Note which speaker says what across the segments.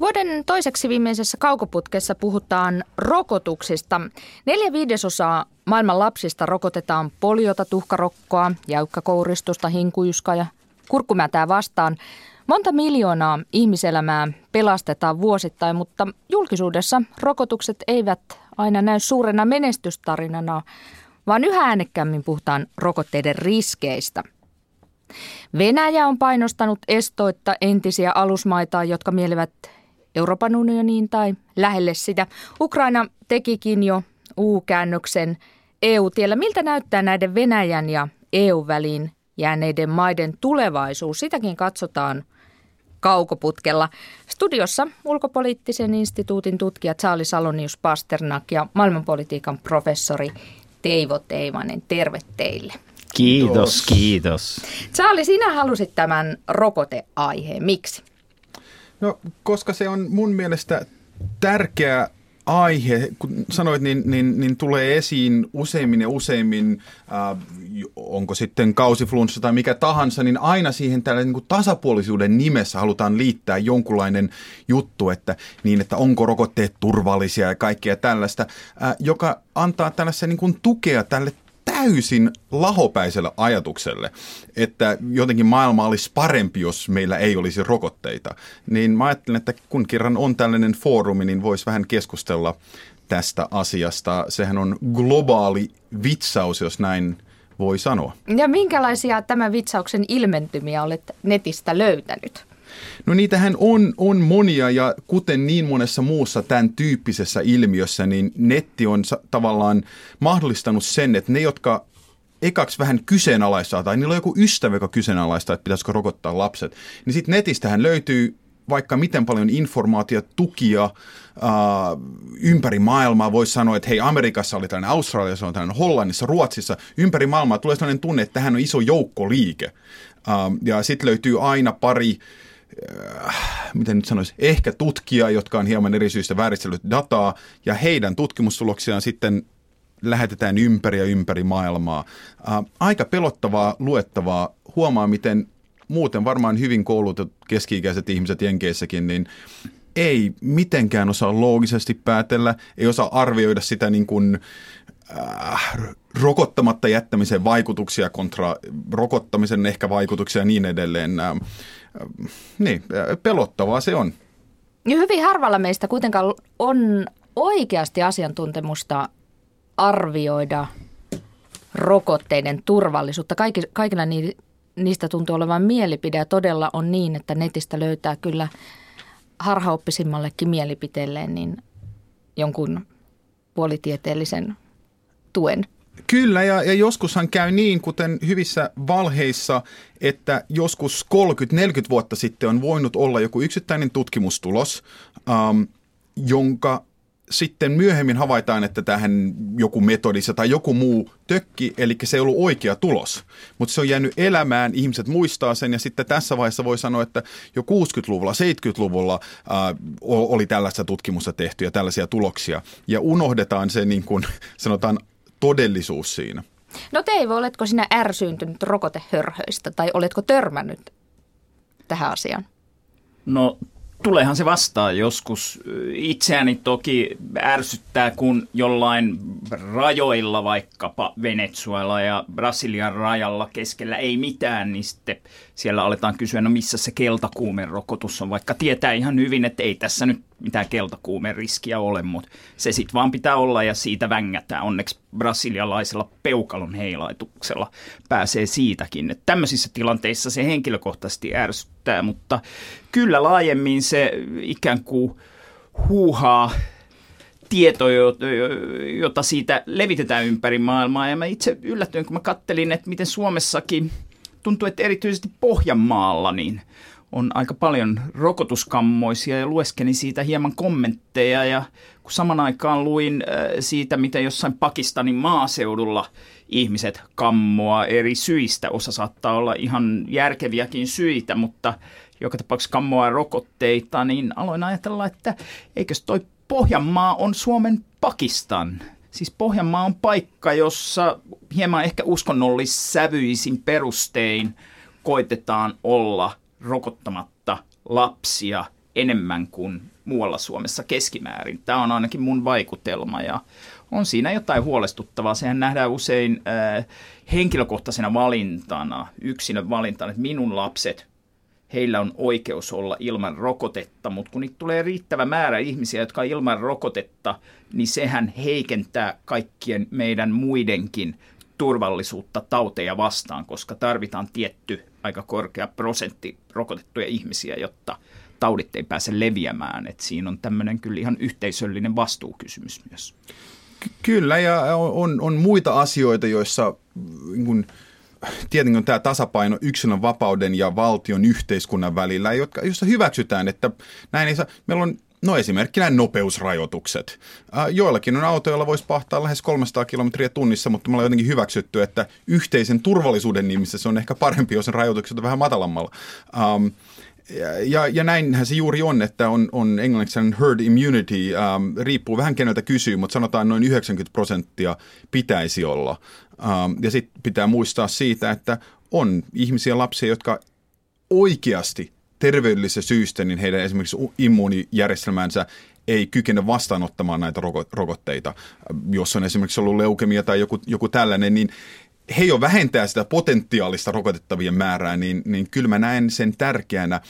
Speaker 1: Vuoden toiseksi viimeisessä kaukoputkessa puhutaan rokotuksista. Neljä viidesosaa maailman lapsista rokotetaan poliota, tuhkarokkoa, jäykkäkouristusta, hinkujuskaa ja kurkkumätää vastaan. Monta miljoonaa ihmiselämää pelastetaan vuosittain, mutta julkisuudessa rokotukset eivät aina näy suurena menestystarinana, vaan yhä äänekkäämmin puhutaan rokotteiden riskeistä. Venäjä on painostanut estoitta entisiä alusmaita, jotka mielivät Euroopan unioniin tai lähelle sitä. Ukraina tekikin jo U-käännöksen EU-tiellä. Miltä näyttää näiden Venäjän ja EU-väliin jääneiden maiden tulevaisuus? Sitäkin katsotaan kaukoputkella. Studiossa ulkopoliittisen instituutin tutkija Charlie Salonius Pasternak ja maailmanpolitiikan professori Teivo Teivanen. Terve teille.
Speaker 2: Kiitos, kiitos.
Speaker 1: Charlie, sinä halusit tämän rokoteaiheen. Miksi?
Speaker 3: No, koska se on mun mielestä tärkeä aihe, kun sanoit, niin, niin, niin tulee esiin useimmin ja useimmin, äh, onko sitten kausiflunssa tai mikä tahansa, niin aina siihen tällä niin kuin tasapuolisuuden nimessä halutaan liittää jonkunlainen juttu, että niin, että onko rokotteet turvallisia ja kaikkea tällaista, äh, joka antaa tällaisen niin kuin tukea tälle täysin lahopäiselle ajatukselle, että jotenkin maailma olisi parempi, jos meillä ei olisi rokotteita. Niin mä ajattelen, että kun kerran on tällainen foorumi, niin voisi vähän keskustella tästä asiasta. Sehän on globaali vitsaus, jos näin voi sanoa.
Speaker 1: Ja minkälaisia tämän vitsauksen ilmentymiä olet netistä löytänyt?
Speaker 3: No niitähän on, on monia ja kuten niin monessa muussa tämän tyyppisessä ilmiössä, niin netti on tavallaan mahdollistanut sen, että ne, jotka ekaksi vähän kyseenalaistaa, tai niillä on joku ystävä, joka kyseenalaistaa, että pitäisikö rokottaa lapset, niin sitten netistähän löytyy vaikka miten paljon informaatiota, tukia äh, ympäri maailmaa. Voisi sanoa, että hei, Amerikassa oli tällainen, Australiassa on tällainen, Hollannissa, Ruotsissa, ympäri maailmaa tulee sellainen tunne, että tähän on iso joukkoliike. Äh, ja sitten löytyy aina pari miten nyt sanoisi, ehkä tutkija, jotka on hieman eri syistä vääristellyt dataa, ja heidän tutkimustuloksiaan sitten lähetetään ympäri ja ympäri maailmaa. Äh, aika pelottavaa luettavaa. Huomaa, miten muuten varmaan hyvin koulutetut keski-ikäiset ihmiset Jenkeissäkin, niin ei mitenkään osaa loogisesti päätellä, ei osaa arvioida sitä niin kuin, äh, rokottamatta jättämisen vaikutuksia kontra rokottamisen ehkä vaikutuksia ja niin edelleen. Äh, niin, pelottavaa se on.
Speaker 1: Ja hyvin harvalla meistä kuitenkaan on oikeasti asiantuntemusta arvioida rokotteiden turvallisuutta. Kaikki, kaikilla niistä tuntuu olevan mielipide ja todella on niin, että netistä löytää kyllä harhaoppisimmallekin mielipiteelleen niin jonkun puolitieteellisen tuen.
Speaker 3: Kyllä, ja, ja joskushan käy niin, kuten hyvissä valheissa, että joskus 30-40 vuotta sitten on voinut olla joku yksittäinen tutkimustulos, ähm, jonka sitten myöhemmin havaitaan, että tähän joku metodissa tai joku muu tökki, eli se ei ollut oikea tulos. Mutta se on jäänyt elämään, ihmiset muistaa sen ja sitten tässä vaiheessa voi sanoa, että jo 60-luvulla, 70-luvulla äh, oli tällaista tutkimusta tehty ja tällaisia tuloksia. Ja unohdetaan se niin kuin sanotaan todellisuus siinä.
Speaker 1: No Teivo, oletko sinä ärsyyntynyt rokotehörhöistä tai oletko törmännyt tähän asiaan?
Speaker 2: No tuleehan se vastaan joskus. Itseäni toki ärsyttää, kun jollain rajoilla, vaikkapa Venezuela ja Brasilian rajalla keskellä ei mitään, niin sitten siellä aletaan kysyä, no missä se keltakuumen rokotus on, vaikka tietää ihan hyvin, että ei tässä nyt mitään keltakuumen riskiä ole, mutta se sitten vaan pitää olla ja siitä vängätään. Onneksi brasilialaisella peukalon heilaituksella pääsee siitäkin. Että tämmöisissä tilanteissa se henkilökohtaisesti ärsyttää, mutta kyllä laajemmin se ikään kuin huuhaa tieto, jota siitä levitetään ympäri maailmaa. Ja mä itse yllätyin, kun mä kattelin, että miten Suomessakin tuntuu, että erityisesti Pohjanmaalla niin on aika paljon rokotuskammoisia ja lueskelin siitä hieman kommentteja ja kun saman aikaan luin äh, siitä, miten jossain Pakistanin maaseudulla ihmiset kammoa eri syistä. Osa saattaa olla ihan järkeviäkin syitä, mutta joka tapauksessa kammoa rokotteita, niin aloin ajatella, että eikös toi Pohjanmaa on Suomen Pakistan. Siis Pohjanmaa on paikka, jossa hieman ehkä uskonnollissävyisin perustein koitetaan olla rokottamatta lapsia enemmän kuin muualla Suomessa keskimäärin. Tämä on ainakin mun vaikutelma ja on siinä jotain huolestuttavaa. Sehän nähdään usein äh, henkilökohtaisena valintana, yksilön valintana, että minun lapset, heillä on oikeus olla ilman rokotetta, mutta kun niitä tulee riittävä määrä ihmisiä, jotka on ilman rokotetta, niin sehän heikentää kaikkien meidän muidenkin turvallisuutta tauteja vastaan, koska tarvitaan tietty aika korkea prosentti rokotettuja ihmisiä, jotta taudit ei pääse leviämään. Et siinä on tämmöinen kyllä ihan yhteisöllinen vastuukysymys myös.
Speaker 3: Kyllä, ja on, on muita asioita, joissa niin kun, tietenkin on tämä tasapaino yksilön vapauden ja valtion yhteiskunnan välillä, jotka, jossa hyväksytään, että näin ei saa. Meillä on No esimerkkinä nopeusrajoitukset. Joillakin on auto, joilla voisi pahtaa lähes 300 kilometriä tunnissa, mutta me ollaan jotenkin hyväksytty, että yhteisen turvallisuuden nimissä se on ehkä parempi, jos on rajoitukset on vähän matalammalla. Um, ja, ja näinhän se juuri on, että on, on englanniksi herd immunity, um, riippuu vähän keneltä kysyy, mutta sanotaan noin 90 prosenttia pitäisi olla. Um, ja sitten pitää muistaa siitä, että on ihmisiä, lapsia, jotka oikeasti terveydellisistä syistä, niin heidän esimerkiksi immuunijärjestelmänsä ei kykene vastaanottamaan näitä rokotteita. Jos on esimerkiksi ollut leukemia tai joku, joku tällainen, niin he jo vähentää sitä potentiaalista rokotettavien määrää, niin, niin kyllä mä näen sen tärkeänä,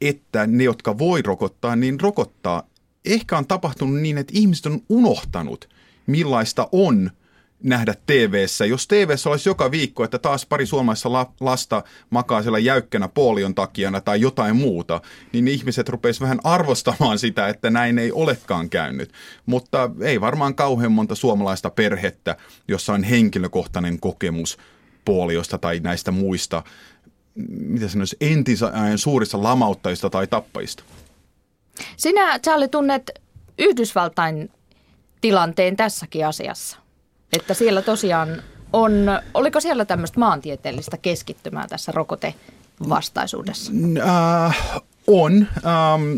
Speaker 3: että ne, jotka voi rokottaa, niin rokottaa. Ehkä on tapahtunut niin, että ihmiset on unohtanut, millaista on – nähdä tv Jos tv olisi joka viikko, että taas pari suomalaista lasta makaa siellä jäykkänä polion takiana tai jotain muuta, niin ihmiset rupeisivat vähän arvostamaan sitä, että näin ei olekaan käynyt. Mutta ei varmaan kauhean monta suomalaista perhettä, jossa on henkilökohtainen kokemus poliosta tai näistä muista, mitä sanoisi, entisajan suurista lamauttajista tai tappajista.
Speaker 1: Sinä, Charlie, tunnet Yhdysvaltain tilanteen tässäkin asiassa. Että siellä tosiaan on, oliko siellä tämmöistä maantieteellistä keskittymää tässä rokotevastaisuudessa?
Speaker 3: Äh, on, ähm,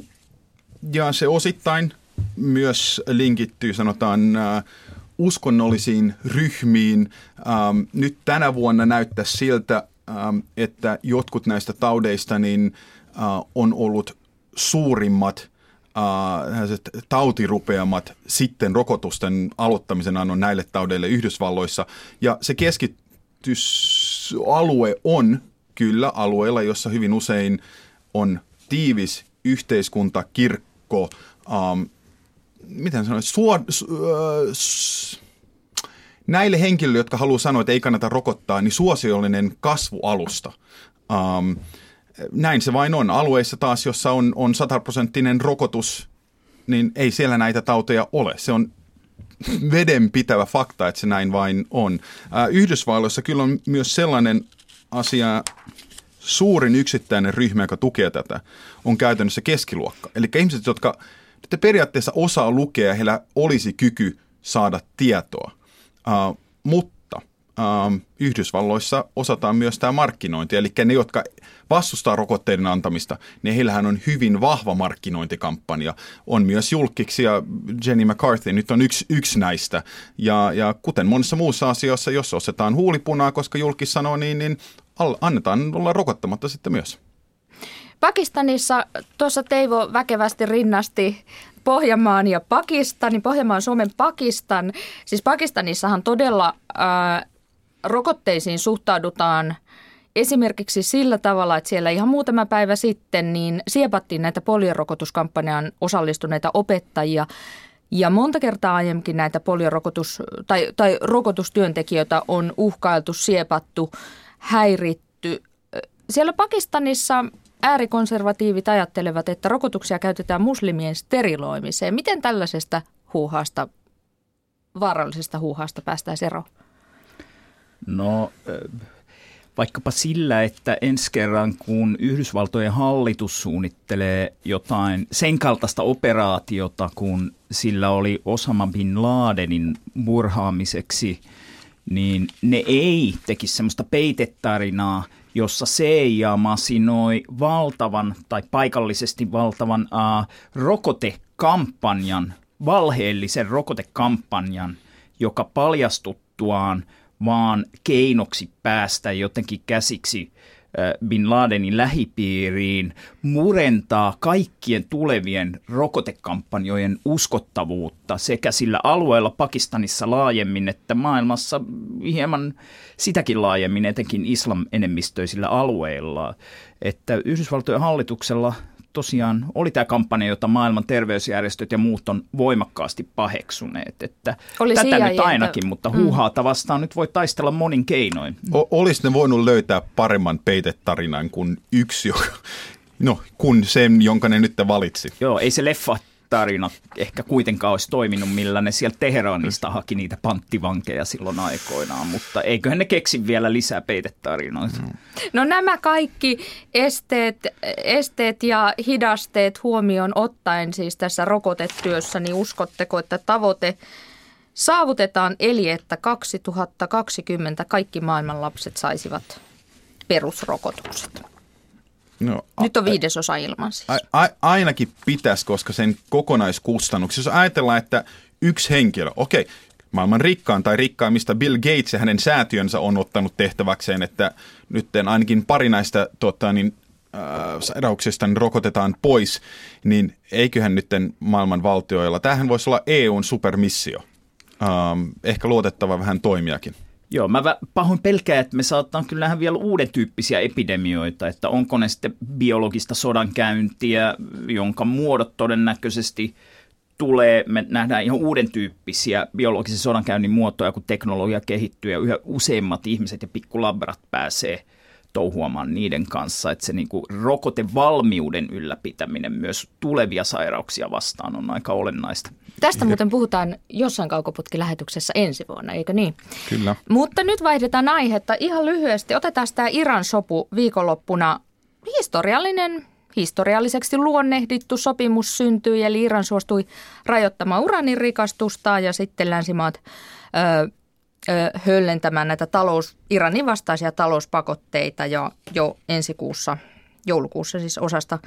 Speaker 3: ja se osittain myös linkittyy sanotaan äh, uskonnollisiin ryhmiin. Ähm, nyt tänä vuonna näyttää siltä, ähm, että jotkut näistä taudeista niin, äh, on ollut suurimmat – äh, tautirupeamat sitten rokotusten aloittamisen annon näille taudeille Yhdysvalloissa. Ja se keskitysalue on kyllä alueella, jossa hyvin usein on tiivis yhteiskunta, kirkko, ähm, miten sanoisi, suor, su, äh, näille henkilöille, jotka haluaa sanoa, että ei kannata rokottaa, niin suosiollinen kasvualusta. Ähm, näin se vain on. Alueissa taas, jossa on, on sataprosenttinen rokotus, niin ei siellä näitä tauteja ole. Se on vedenpitävä fakta, että se näin vain on. Ää, Yhdysvalloissa kyllä on myös sellainen asia, suurin yksittäinen ryhmä, joka tukee tätä, on käytännössä keskiluokka. Eli ihmiset, jotka että periaatteessa osaa lukea, heillä olisi kyky saada tietoa. Uh, mutta ähm, Yhdysvalloissa osataan myös tämä markkinointi. Eli ne, jotka vastustaa rokotteiden antamista, niin heillähän on hyvin vahva markkinointikampanja. On myös julkiksi ja Jenny McCarthy nyt on yksi, yksi näistä. Ja, ja kuten monessa muussa asiassa, jos osetaan huulipunaa, koska julkis sanoo niin, niin annetaan olla rokottamatta sitten myös.
Speaker 1: Pakistanissa tuossa Teivo väkevästi rinnasti Pohjanmaan ja Pakistanin, Pohjanmaan Suomen Pakistan. Siis Pakistanissahan todella ää, rokotteisiin suhtaudutaan esimerkiksi sillä tavalla, että siellä ihan muutama päivä sitten niin siepattiin näitä poliorokotuskampanjaan osallistuneita opettajia. Ja monta kertaa aiemminkin näitä poliorokotus- tai, tai rokotustyöntekijöitä on uhkailtu, siepattu, häiritty. Siellä Pakistanissa äärikonservatiivit ajattelevat, että rokotuksia käytetään muslimien steriloimiseen. Miten tällaisesta huuhaasta, vaarallisesta huuhaasta päästäisiin eroon?
Speaker 2: No vaikkapa sillä, että ensi kerran kun Yhdysvaltojen hallitus suunnittelee jotain sen kaltaista operaatiota, kun sillä oli Osama Bin Ladenin murhaamiseksi, niin ne ei tekisi semmoista peitetarinaa, jossa CIA masinoi valtavan tai paikallisesti valtavan uh, rokotekampanjan, valheellisen rokotekampanjan, joka paljastuttuaan – vaan keinoksi päästä jotenkin käsiksi Bin Ladenin lähipiiriin, murentaa kaikkien tulevien rokotekampanjojen uskottavuutta sekä sillä alueella Pakistanissa laajemmin että maailmassa hieman sitäkin laajemmin, etenkin islam-enemmistöisillä alueilla. Että Yhdysvaltojen hallituksella tosiaan oli tämä kampanja, jota maailman terveysjärjestöt ja muut on voimakkaasti paheksuneet. Että oli tätä CIA, nyt ainakin, että... mutta mm. huuhaata vastaan nyt voi taistella monin keinoin.
Speaker 3: O- olisi ne voinut löytää paremman peitetarinan kuin yksi, joka, no, kun sen, jonka ne nyt valitsi.
Speaker 2: Joo, ei se leffa tarina ehkä kuitenkaan olisi toiminut, millä ne sieltä Teheranista haki niitä panttivankeja silloin aikoinaan, mutta eiköhän ne keksi vielä lisää peitetarinoita. Mm.
Speaker 1: No nämä kaikki esteet, esteet ja hidasteet huomioon ottaen siis tässä rokotetyössä, niin uskotteko, että tavoite saavutetaan eli että 2020 kaikki maailman lapset saisivat perusrokotukset? No, Nyt on viidesosa ilman siis.
Speaker 3: A, a, ainakin pitäisi, koska sen kokonaiskustannuksia, jos ajatellaan, että yksi henkilö, okei, okay, maailman rikkaan tai rikkaimmista Bill Gates ja hänen säätiönsä on ottanut tehtäväkseen, että nyt ainakin pari näistä tota, niin, äh, sairauksista niin rokotetaan pois, niin eiköhän nyt maailman valtioilla, tämähän voisi olla EUn supermissio, ähm, ehkä luotettava vähän toimiakin.
Speaker 2: Joo, mä pahoin pelkään, että me saattaa kyllä nähdä vielä uuden tyyppisiä epidemioita, että onko ne sitten biologista sodankäyntiä, jonka muodot todennäköisesti tulee, me nähdään ihan uuden tyyppisiä biologisen sodankäynnin muotoja, kun teknologia kehittyy ja yhä useimmat ihmiset ja pikkulabrat pääsee – touhuamaan niiden kanssa, että se niin kuin rokotevalmiuden ylläpitäminen myös tulevia sairauksia vastaan on aika olennaista.
Speaker 1: Tästä muuten puhutaan jossain kaukoputkilähetyksessä ensi vuonna, eikö niin?
Speaker 3: Kyllä.
Speaker 1: Mutta nyt vaihdetaan aihetta ihan lyhyesti. Otetaan tämä Iran sopu viikonloppuna. Historiallinen historialliseksi luonnehdittu sopimus syntyi, eli Iran suostui rajoittamaan uranin rikastusta ja sitten länsimaat ö, höllentämään näitä talous, Iranin vastaisia talouspakotteita ja jo ensi kuussa, joulukuussa siis osasta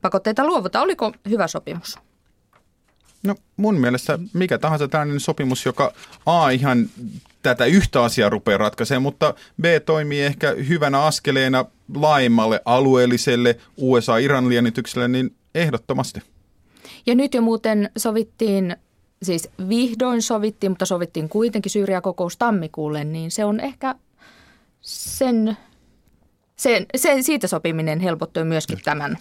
Speaker 1: pakotteita luovuta. Oliko hyvä sopimus?
Speaker 3: No mun mielestä mikä tahansa tällainen sopimus, joka A ihan tätä yhtä asiaa rupeaa ratkaisemaan, mutta B toimii ehkä hyvänä askeleena laajemmalle alueelliselle USA-Iran liennytykselle, niin ehdottomasti.
Speaker 1: Ja nyt jo muuten sovittiin siis vihdoin sovittiin, mutta sovittiin kuitenkin Syyriakokous tammikuulle, niin se on ehkä sen, sen, sen siitä sopiminen helpottui myöskin tämän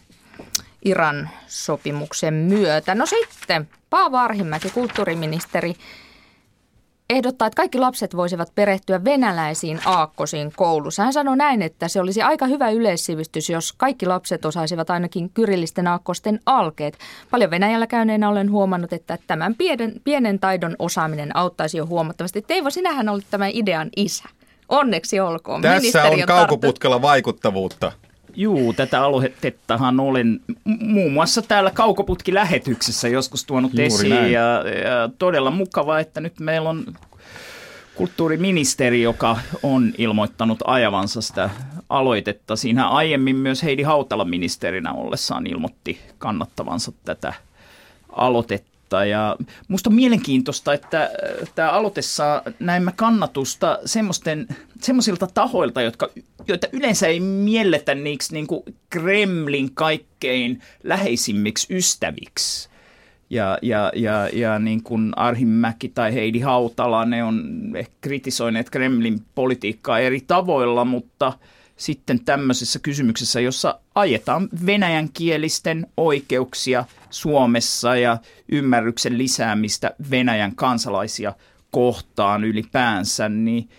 Speaker 1: Iran sopimuksen myötä. No sitten Paavo Arhimäki, kulttuuriministeri, ehdottaa, että kaikki lapset voisivat perehtyä venäläisiin aakkosiin koulussa. Hän sanoi näin, että se olisi aika hyvä yleissivistys, jos kaikki lapset osaisivat ainakin kyrillisten aakkosten alkeet. Paljon Venäjällä käyneenä olen huomannut, että tämän pienen, pienen taidon osaaminen auttaisi jo huomattavasti. Teivo, sinähän olit tämän idean isä. Onneksi olkoon.
Speaker 3: Tässä on kaukoputkella vaikuttavuutta.
Speaker 2: Juu, tätä aloitettahan olen muun muassa täällä Kaukoputki-lähetyksessä joskus tuonut Juuri esiin. Ja, ja todella mukavaa, että nyt meillä on kulttuuriministeri, joka on ilmoittanut ajavansa sitä aloitetta. Siinä aiemmin myös Heidi Hautala ministerinä ollessaan ilmoitti kannattavansa tätä aloitetta aloitetta. Ja musta on mielenkiintoista, että äh, tämä aloite saa näemmä kannatusta semmoisilta tahoilta, jotka, joita yleensä ei mielletä niiksi niin kuin Kremlin kaikkein läheisimmiksi ystäviksi. Ja, ja, ja, ja niin kuin Arhimäki tai Heidi Hautala, ne on kritisoineet Kremlin politiikkaa eri tavoilla, mutta – sitten tämmöisessä kysymyksessä, jossa ajetaan venäjänkielisten oikeuksia Suomessa ja ymmärryksen lisäämistä Venäjän kansalaisia kohtaan ylipäänsä, niin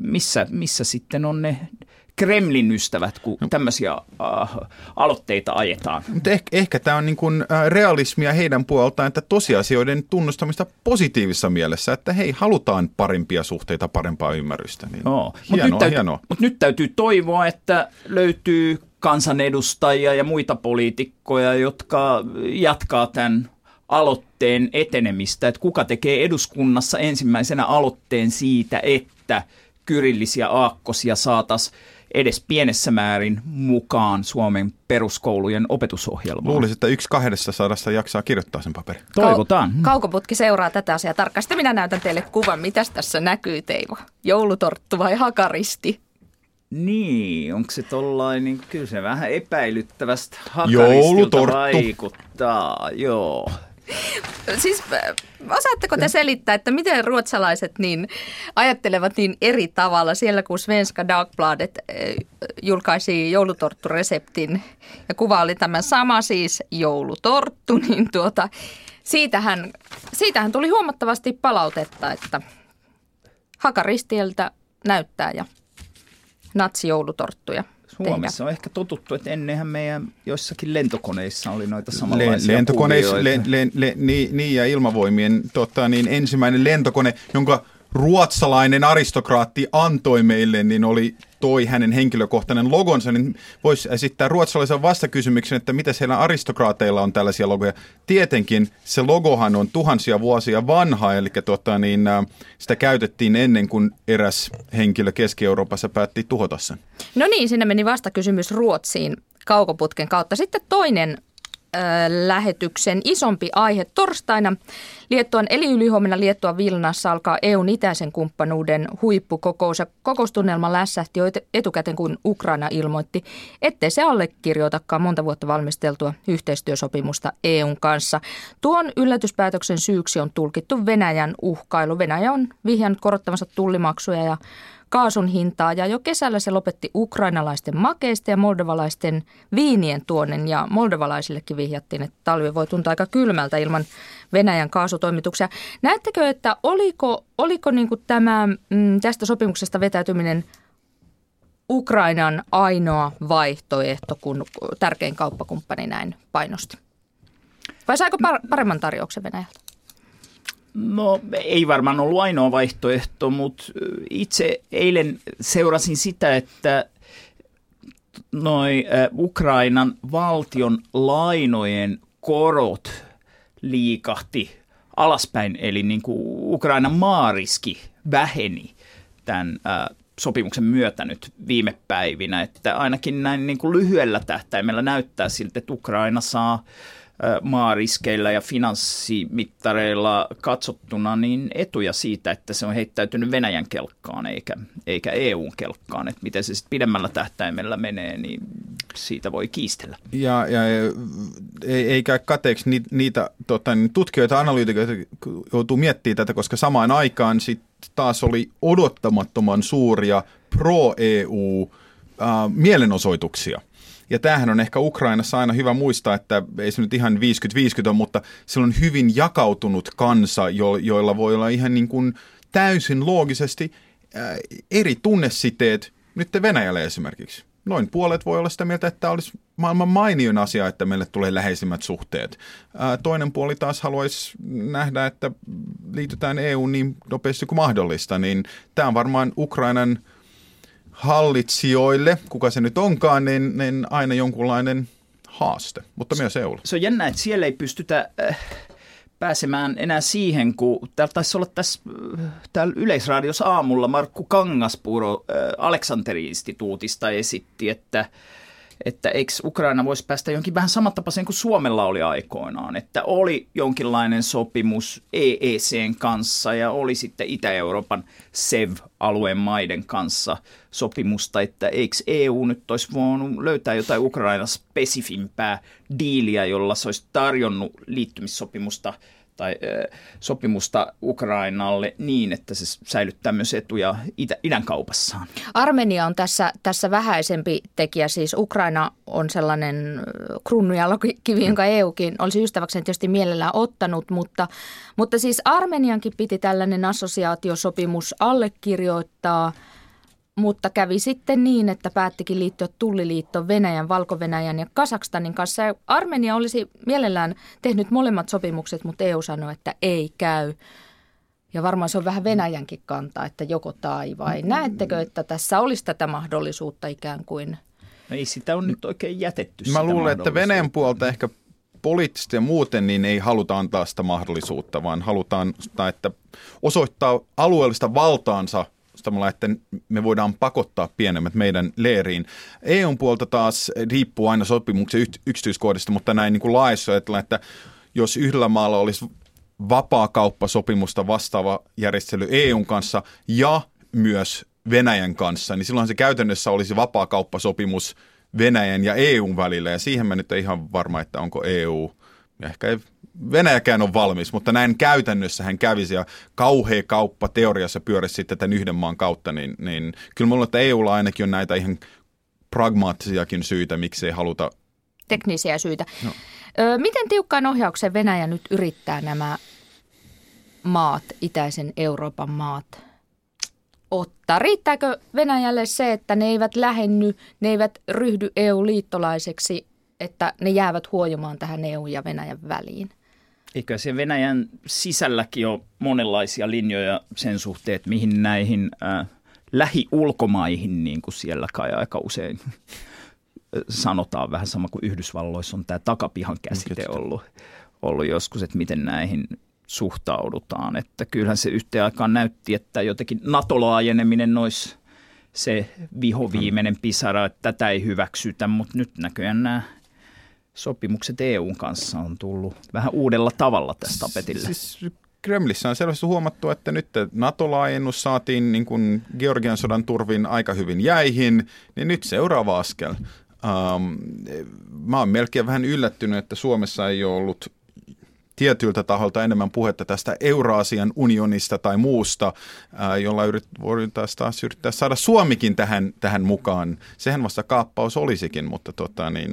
Speaker 2: missä, missä sitten on ne Kremlin ystävät, kun no. tämmöisiä äh, aloitteita ajetaan.
Speaker 3: Mutta ehkä, ehkä tämä on niin kuin äh, realismia heidän puoleltaan, että tosiasioiden tunnustamista positiivisessa mielessä, että hei, halutaan parempia suhteita, parempaa ymmärrystä. Niin
Speaker 2: no. Hienoa, Mutta nyt, täytyy, mut nyt täytyy toivoa, että löytyy kansanedustajia ja muita poliitikkoja, jotka jatkaa tämän aloitteen etenemistä, että kuka tekee eduskunnassa ensimmäisenä aloitteen siitä, että kyrillisiä aakkosia saataisiin edes pienessä määrin mukaan Suomen peruskoulujen opetusohjelmaan.
Speaker 3: Luulisin, että yksi kahdesta sadasta jaksaa kirjoittaa sen paperin.
Speaker 2: Toivotaan.
Speaker 1: Kau- kaukoputki seuraa tätä asiaa tarkasti. Minä näytän teille kuvan, mitä tässä näkyy, Teivo. Joulutorttu vai hakaristi?
Speaker 2: Niin, onko se tollain, niin kyllä se vähän epäilyttävästä hakaristilta vaikuttaa, joo.
Speaker 1: Siis osaatteko te selittää, että miten ruotsalaiset niin ajattelevat niin eri tavalla siellä, kun Svenska Dagbladet julkaisi joulutorttureseptin ja kuva oli tämä sama siis joulutorttu, niin tuota, siitähän, siitähän tuli huomattavasti palautetta, että hakaristieltä näyttää ja natsijoulutorttuja.
Speaker 2: Suomessa on ehkä totuttu, että ennenhän meidän joissakin lentokoneissa oli noita samanlaisia Lentokoneissa,
Speaker 3: le, le, le, niin, niin, ja ilmavoimien tota, niin ensimmäinen lentokone, jonka ruotsalainen aristokraatti antoi meille, niin oli toi hänen henkilökohtainen logonsa, niin voisi esittää ruotsalaisen vastakysymyksen, että mitä siellä aristokraateilla on tällaisia logoja. Tietenkin se logohan on tuhansia vuosia vanha, eli tota, niin, äh, sitä käytettiin ennen kuin eräs henkilö Keski-Euroopassa päätti tuhota sen.
Speaker 1: No niin, sinne meni vastakysymys Ruotsiin kaukoputken kautta. Sitten toinen lähetyksen isompi aihe torstaina. Liettuan eli ylihuomenna Liettua Vilnassa alkaa EUn itäisen kumppanuuden huippukokous. Kokoustunnelma lässähti jo etukäteen, kun Ukraina ilmoitti, ettei se allekirjoitakaan monta vuotta valmisteltua yhteistyösopimusta EUn kanssa. Tuon yllätyspäätöksen syyksi on tulkittu Venäjän uhkailu. Venäjä on vihjannut korottavansa tullimaksuja ja kaasun hintaa ja jo kesällä se lopetti ukrainalaisten makeista ja moldovalaisten viinien tuonnen ja moldovalaisillekin vihjattiin, että talvi voi tuntua aika kylmältä ilman Venäjän kaasutoimituksia. Näettekö, että oliko, oliko niin kuin tämä mm, tästä sopimuksesta vetäytyminen Ukrainan ainoa vaihtoehto, kun tärkein kauppakumppani näin painosti? Vai saiko paremman tarjouksen Venäjältä?
Speaker 2: No ei varmaan ollut ainoa vaihtoehto, mutta itse eilen seurasin sitä, että noi Ukrainan valtion lainojen korot liikahti alaspäin, eli niin kuin Ukrainan maariski väheni tämän sopimuksen myötä nyt viime päivinä, että ainakin näin niin kuin lyhyellä tähtäimellä näyttää siltä, että Ukraina saa maariskeillä ja finanssimittareilla katsottuna niin etuja siitä, että se on heittäytynyt Venäjän kelkkaan eikä, eikä EUn kelkkaan. Että miten se sitten pidemmällä tähtäimellä menee, niin siitä voi kiistellä.
Speaker 3: Ja, ja eikä kateeksi niitä, niitä tota, niin tutkijoita, analyytikoita joutuu miettimään tätä, koska samaan aikaan sit taas oli odottamattoman suuria pro-EU mielenosoituksia – ja tämähän on ehkä Ukrainassa aina hyvä muistaa, että ei se nyt ihan 50-50 ole, mutta se on hyvin jakautunut kansa, jo, joilla voi olla ihan niin kuin täysin loogisesti ää, eri tunnesiteet nyt Venäjälle esimerkiksi. Noin puolet voi olla sitä mieltä, että olisi maailman mainion asia, että meille tulee läheisimmät suhteet. Ää, toinen puoli taas haluaisi nähdä, että liitytään EU niin nopeasti kuin mahdollista, niin tämä on varmaan Ukrainan – hallitsijoille, kuka se nyt onkaan, niin, niin aina jonkunlainen haaste, mutta myös EUlle.
Speaker 2: Se on jännä, että siellä ei pystytä äh, pääsemään enää siihen, kun täällä taisi olla tässä äh, täällä Yleisradiossa aamulla Markku Kangaspuro äh, Aleksanteri-instituutista esitti, että että eikö Ukraina voisi päästä jonkin vähän samantapaiseen kuin Suomella oli aikoinaan, että oli jonkinlainen sopimus EECn kanssa ja oli sitten Itä-Euroopan SEV-alueen maiden kanssa sopimusta, että eikö EU nyt olisi voinut löytää jotain Ukraina spesifimpää diiliä, jolla se olisi tarjonnut liittymissopimusta – tai sopimusta Ukrainalle niin, että se säilyttää myös etuja itä, idän kaupassaan.
Speaker 1: Armenia on tässä, tässä vähäisempi tekijä, siis Ukraina on sellainen kruununjalokivi, jonka EUkin olisi ystäväkseen tietysti mielellään ottanut, mutta, mutta siis Armeniankin piti tällainen assosiaatiosopimus allekirjoittaa – mutta kävi sitten niin, että päättikin liittyä tulliliittoon Venäjän, Valko-Venäjän ja Kasakstanin kanssa. Ja Armenia olisi mielellään tehnyt molemmat sopimukset, mutta EU sanoi, että ei käy. Ja varmaan se on vähän Venäjänkin kanta, että joko tai vai. Näettekö, että tässä olisi tätä mahdollisuutta ikään kuin?
Speaker 2: No ei sitä on nyt oikein jätetty.
Speaker 3: Mä luulen, että Venäjän puolta ehkä poliittisesti ja muuten niin ei haluta antaa sitä mahdollisuutta, vaan halutaan, että osoittaa alueellista valtaansa – vastustamalla, että me voidaan pakottaa pienemmät meidän leeriin. EUn puolta taas riippuu aina sopimuksen yksityiskohdista, mutta näin niin kuin laissa ajatellaan, että jos yhdellä maalla olisi vapaa kauppasopimusta vastaava järjestely EUn kanssa ja myös Venäjän kanssa, niin silloin se käytännössä olisi vapaakauppasopimus Venäjän ja EUn välillä, ja siihen mä nyt ihan varma, että onko EU, ehkä Venäjäkään on valmis, mutta näin käytännössä hän kävisi ja kauhea kauppa teoriassa pyörisi sitten tämän yhden maan kautta, niin, niin kyllä mulla että EUlla ainakin on näitä ihan pragmaattisiakin syitä, miksi ei haluta.
Speaker 1: Teknisiä syitä. No. Ö, miten tiukkaan ohjaukseen Venäjä nyt yrittää nämä maat, itäisen Euroopan maat, ottaa? Riittääkö Venäjälle se, että ne eivät lähenny, ne eivät ryhdy EU-liittolaiseksi, että ne jäävät huojumaan tähän EU ja Venäjän väliin?
Speaker 2: Eikö se Venäjän sisälläkin ole monenlaisia linjoja sen suhteen, että mihin näihin äh, lähiulkomaihin, niin kuin siellä kai aika usein sanotaan, vähän sama kuin Yhdysvalloissa on tämä takapihan käsite ollut, ollut joskus, että miten näihin suhtaudutaan. Että kyllähän se yhteen aikaan näytti, että jotenkin NATO-laajeneminen olisi se vihoviimeinen pisara, että tätä ei hyväksytä, mutta nyt näköjään nämä sopimukset EUn kanssa on tullut vähän uudella tavalla tästä tapetille. Siis
Speaker 3: Kremlissä on selvästi huomattu, että nyt NATO-laajennus saatiin niin kuin Georgian sodan turvin aika hyvin jäihin, niin nyt seuraava askel. Um, mä oon melkein vähän yllättynyt, että Suomessa ei ole ollut tietyiltä taholta enemmän puhetta tästä Euraasian unionista tai muusta, jolla yrit, voidaan taas yrittää saada Suomikin tähän, tähän mukaan. Sehän vasta kaappaus olisikin, mutta tota, niin,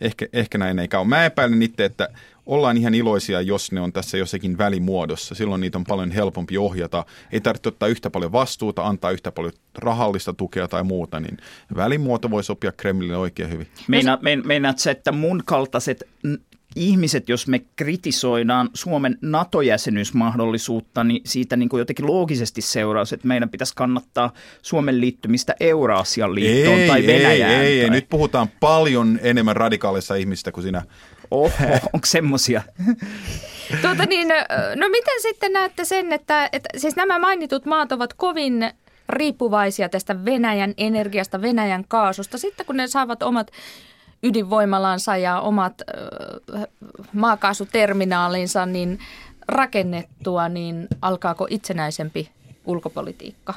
Speaker 3: ehkä, ehkä näin ei käy. Mä epäilen itse, että ollaan ihan iloisia, jos ne on tässä jossakin välimuodossa. Silloin niitä on paljon helpompi ohjata. Ei tarvitse ottaa yhtä paljon vastuuta, antaa yhtä paljon rahallista tukea tai muuta, niin välimuoto voi sopia Kremlille oikein hyvin.
Speaker 2: Meina, meinaat se, että mun kaltaiset ihmiset, jos me kritisoidaan Suomen NATO-jäsenyysmahdollisuutta, niin siitä niin kuin jotenkin loogisesti seuraus, että meidän pitäisi kannattaa Suomen liittymistä Euraasian liittoon
Speaker 3: ei,
Speaker 2: tai Venäjään.
Speaker 3: Ei, ei,
Speaker 2: tai...
Speaker 3: ei, nyt puhutaan paljon enemmän radikaalissa ihmistä kuin sinä.
Speaker 2: Oho, onko semmoisia?
Speaker 1: Tuota niin, no miten sitten näette sen, että, että siis nämä mainitut maat ovat kovin riippuvaisia tästä Venäjän energiasta, Venäjän kaasusta. Sitten kun ne saavat omat ydinvoimalansa ja omat äh, maakaasuterminaalinsa niin rakennettua, niin alkaako itsenäisempi ulkopolitiikka?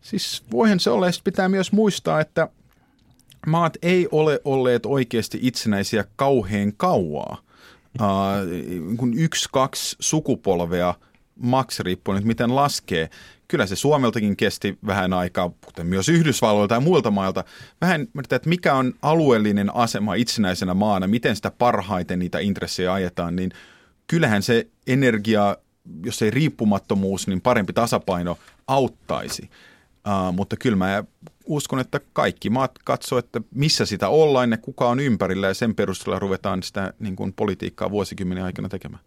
Speaker 3: Siis voihan se olla, pitää myös muistaa, että maat ei ole olleet oikeasti itsenäisiä kauhean kauaa. Uh, kun yksi, kaksi sukupolvea maks riippuen, että miten laskee kyllä se Suomeltakin kesti vähän aikaa, kuten myös Yhdysvalloilta ja muilta mailta, vähän, että mikä on alueellinen asema itsenäisenä maana, miten sitä parhaiten niitä intressejä ajetaan, niin kyllähän se energia, jos ei riippumattomuus, niin parempi tasapaino auttaisi. Uh, mutta kyllä mä uskon, että kaikki maat katsoo, että missä sitä ollaan ja kuka on ympärillä ja sen perusteella ruvetaan sitä niin kuin politiikkaa vuosikymmenen aikana tekemään.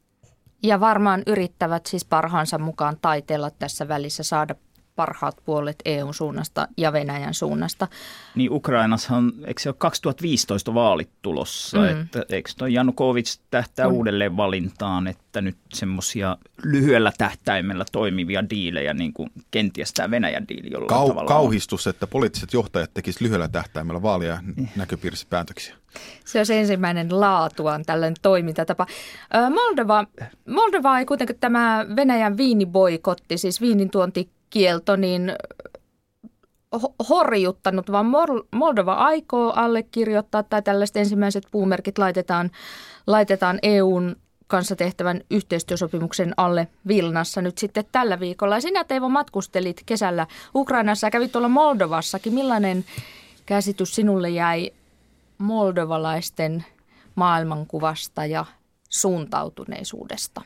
Speaker 1: Ja varmaan yrittävät siis parhaansa mukaan taiteella tässä välissä saada parhaat puolet EUn suunnasta ja Venäjän suunnasta.
Speaker 2: Niin Ukrainassa on, eikö se ole 2015 vaalit tulossa, mm. että eikö toi Janukovic tähtää on. uudelleen valintaan, että nyt semmoisia lyhyellä tähtäimellä toimivia diilejä, niin kuin kenties tämä Venäjän diili jollain Kau- tavalla
Speaker 3: Kauhistus, on. että poliittiset johtajat tekisivät lyhyellä tähtäimellä vaalia mm. näköpiirissä päätöksiä.
Speaker 1: Se on se ensimmäinen laatuaan tällainen toimintatapa. Moldova, Moldova ei kuitenkaan tämä Venäjän viiniboikotti, siis viinin tuonti kielto niin horjuttanut, vaan Moldova aikoo allekirjoittaa tai tällaiset ensimmäiset puumerkit laitetaan, laitetaan EUn kanssa tehtävän yhteistyösopimuksen alle Vilnassa nyt sitten tällä viikolla. Sinä Teivo matkustelit kesällä Ukrainassa ja kävit tuolla Moldovassakin. Millainen käsitys sinulle jäi moldovalaisten maailmankuvasta ja suuntautuneisuudesta?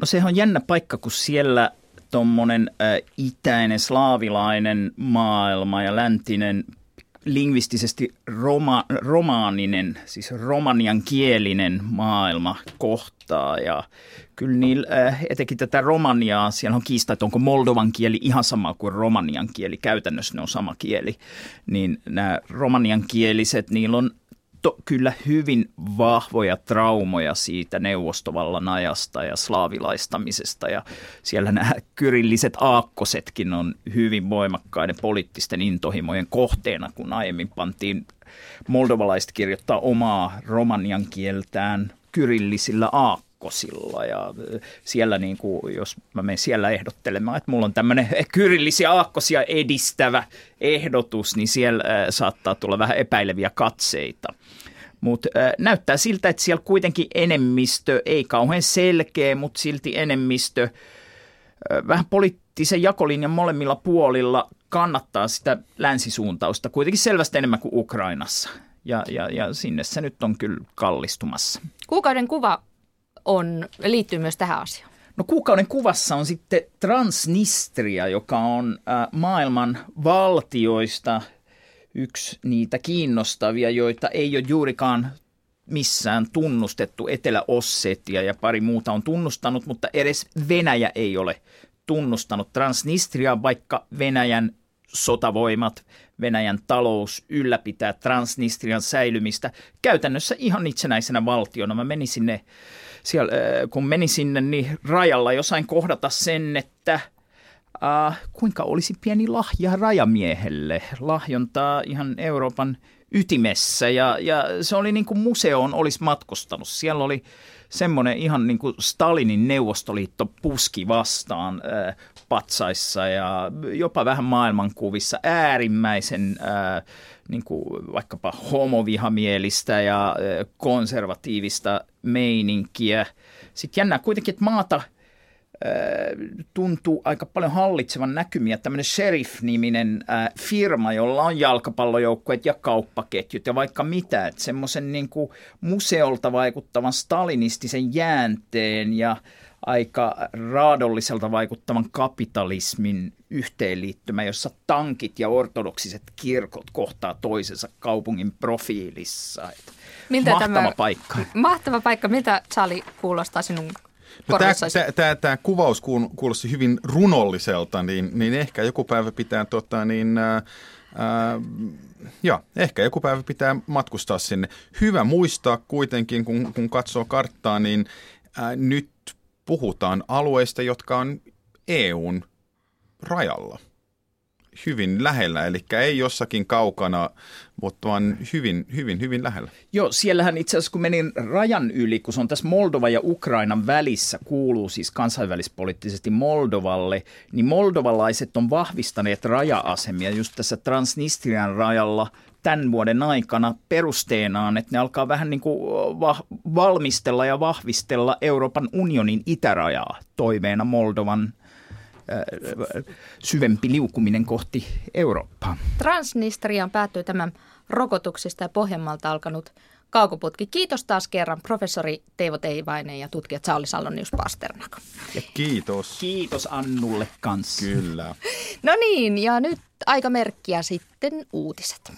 Speaker 2: No se on jännä paikka, kun siellä tuommoinen äh, itäinen slaavilainen maailma ja läntinen lingvistisesti roma, romaaninen, siis romanian kielinen maailma kohtaa. Ja kyllä niillä, etenkin tätä romaniaa, siellä on kiista, että onko moldovan kieli ihan sama kuin romanian kieli. Käytännössä ne on sama kieli. Niin nämä romanian kieliset, niillä on to, kyllä hyvin vahvoja traumoja siitä neuvostovallan ajasta ja slaavilaistamisesta. Ja siellä nämä kyrilliset aakkosetkin on hyvin voimakkaiden poliittisten intohimojen kohteena, kun aiemmin pantiin moldovalaiset kirjoittaa omaa romanian kieltään kyrillisillä aakkoilla aakkosilla ja siellä niin kuin, jos mä menen siellä ehdottelemaan, että mulla on tämmöinen kyrillisiä aakkosia edistävä ehdotus, niin siellä saattaa tulla vähän epäileviä katseita. Mutta näyttää siltä, että siellä kuitenkin enemmistö, ei kauhean selkeä, mutta silti enemmistö, vähän poliittisen jakolinjan molemmilla puolilla kannattaa sitä länsisuuntausta kuitenkin selvästi enemmän kuin Ukrainassa. Ja, ja, ja sinne se nyt on kyllä kallistumassa.
Speaker 1: Kuukauden kuva on, liittyy myös tähän asiaan.
Speaker 2: No kuukauden kuvassa on sitten Transnistria, joka on äh, maailman valtioista yksi niitä kiinnostavia, joita ei ole juurikaan missään tunnustettu. Etelä-Ossetia ja pari muuta on tunnustanut, mutta edes Venäjä ei ole tunnustanut Transnistria, vaikka Venäjän sotavoimat, Venäjän talous ylläpitää Transnistrian säilymistä käytännössä ihan itsenäisenä valtiona. Mä menin sinne, siellä, äh, kun menin sinne, niin rajalla josain kohdata sen, että – Uh, kuinka olisi pieni lahja rajamiehelle, lahjontaa ihan Euroopan ytimessä ja, ja se oli niin kuin museoon olisi matkustanut. Siellä oli semmoinen ihan niin kuin Stalinin neuvostoliitto puski vastaan äh, patsaissa ja jopa vähän maailmankuvissa äärimmäisen äh, niin kuin vaikkapa homovihamielistä ja äh, konservatiivista meininkiä. Sitten jännää kuitenkin, että maata – tuntuu aika paljon hallitsevan näkymiä tämmöinen Sheriff-niminen firma, jolla on jalkapallojoukkueet ja kauppaketjut ja vaikka mitä. Että semmoisen niin museolta vaikuttavan stalinistisen jäänteen ja aika raadolliselta vaikuttavan kapitalismin yhteenliittymä, jossa tankit ja ortodoksiset kirkot kohtaa toisensa kaupungin profiilissa.
Speaker 1: Miltä
Speaker 2: mahtava
Speaker 1: tämä,
Speaker 2: paikka.
Speaker 1: Mahtava paikka. Miltä Charlie kuulostaa sinun
Speaker 3: No tämä kuvaus kuulosti hyvin runolliselta, niin, niin ehkä joku päivä pitää tota, niin, ää, ää, ja, ehkä joku päivä pitää matkustaa sinne. Hyvä muistaa kuitenkin, kun, kun katsoo karttaa, niin ää, nyt puhutaan alueista, jotka on EUn rajalla hyvin lähellä, eli ei jossakin kaukana, mutta vaan hyvin, hyvin, hyvin lähellä.
Speaker 2: Joo, siellähän itse asiassa kun menin rajan yli, kun se on tässä Moldova ja Ukrainan välissä, kuuluu siis kansainvälispoliittisesti Moldovalle, niin moldovalaiset on vahvistaneet raja-asemia just tässä Transnistrian rajalla tämän vuoden aikana perusteenaan, että ne alkaa vähän niin kuin va- valmistella ja vahvistella Euroopan unionin itärajaa toiveena Moldovan syvempi liukuminen kohti Eurooppaa.
Speaker 1: Transnistriaan päättyy tämän rokotuksista ja Pohjanmaalta alkanut kaukoputki. Kiitos taas kerran professori Teivo Teivainen ja tutkija Sauli Sallonius Pasternak.
Speaker 3: Ja kiitos.
Speaker 2: Kiitos Annulle kanssa.
Speaker 3: Kyllä.
Speaker 1: No niin, ja nyt aika merkkiä sitten uutiset.